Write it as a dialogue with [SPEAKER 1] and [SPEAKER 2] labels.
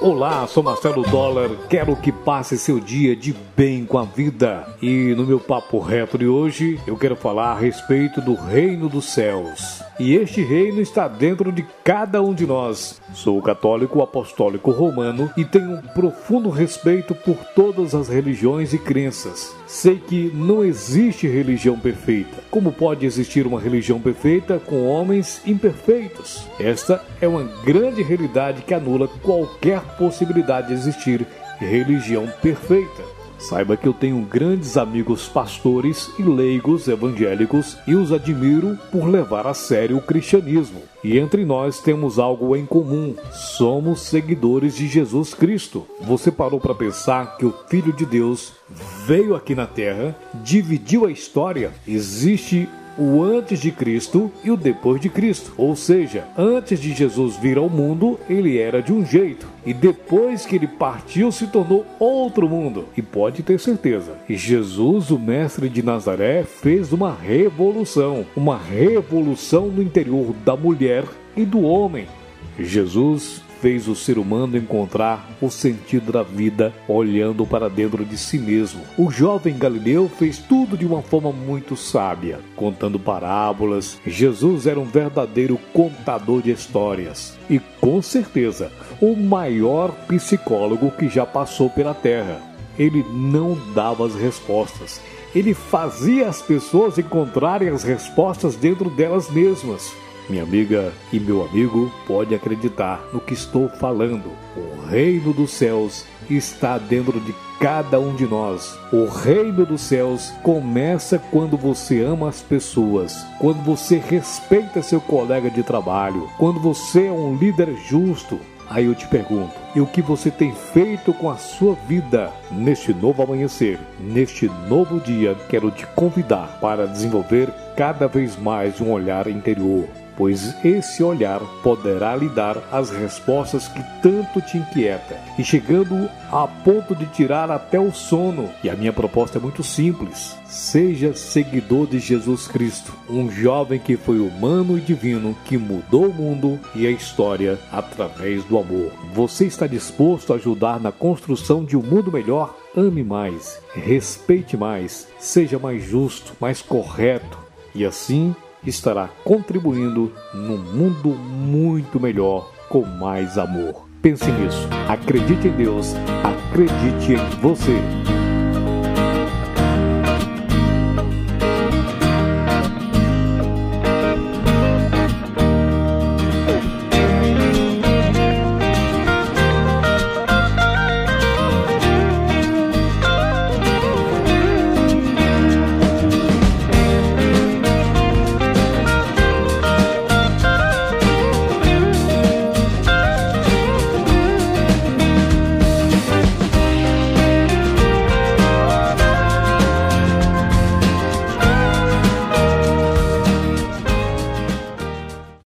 [SPEAKER 1] Olá, sou Marcelo Dollar. Quero que passe seu dia de bem com a vida. E no meu papo reto de hoje, eu quero falar a respeito do reino dos céus. E este reino está dentro de cada um de nós. Sou católico apostólico romano e tenho um profundo respeito por todas as religiões e crenças. Sei que não existe religião perfeita. Como pode existir uma religião perfeita com homens imperfeitos? Esta é uma grande realidade que anula qualquer possibilidade de existir religião perfeita. Saiba que eu tenho grandes amigos pastores e leigos evangélicos e os admiro por levar a sério o cristianismo. E entre nós temos algo em comum: somos seguidores de Jesus Cristo. Você parou para pensar que o Filho de Deus veio aqui na Terra, dividiu a história? Existe o antes de Cristo e o depois de Cristo. Ou seja, antes de Jesus vir ao mundo, ele era de um jeito, e depois que ele partiu, se tornou outro mundo. E pode ter certeza, Jesus, o mestre de Nazaré, fez uma revolução, uma revolução no interior da mulher e do homem. Jesus fez o ser humano encontrar o sentido da vida olhando para dentro de si mesmo. O jovem Galileu fez tudo de uma forma muito sábia, contando parábolas. Jesus era um verdadeiro contador de histórias e, com certeza, o maior psicólogo que já passou pela Terra. Ele não dava as respostas, ele fazia as pessoas encontrarem as respostas dentro delas mesmas. Minha amiga e meu amigo pode acreditar no que estou falando. O reino dos céus está dentro de cada um de nós. O reino dos céus começa quando você ama as pessoas, quando você respeita seu colega de trabalho, quando você é um líder justo. Aí eu te pergunto, e o que você tem feito com a sua vida neste novo amanhecer, neste novo dia? Quero te convidar para desenvolver cada vez mais um olhar interior pois esse olhar poderá lhe dar as respostas que tanto te inquieta, e chegando a ponto de tirar até o sono. E a minha proposta é muito simples: seja seguidor de Jesus Cristo, um jovem que foi humano e divino, que mudou o mundo e a história através do amor. Você está disposto a ajudar na construção de um mundo melhor? Ame mais, respeite mais, seja mais justo, mais correto e assim estará contribuindo num mundo muito melhor com mais amor. Pense nisso. Acredite em Deus. Acredite em você.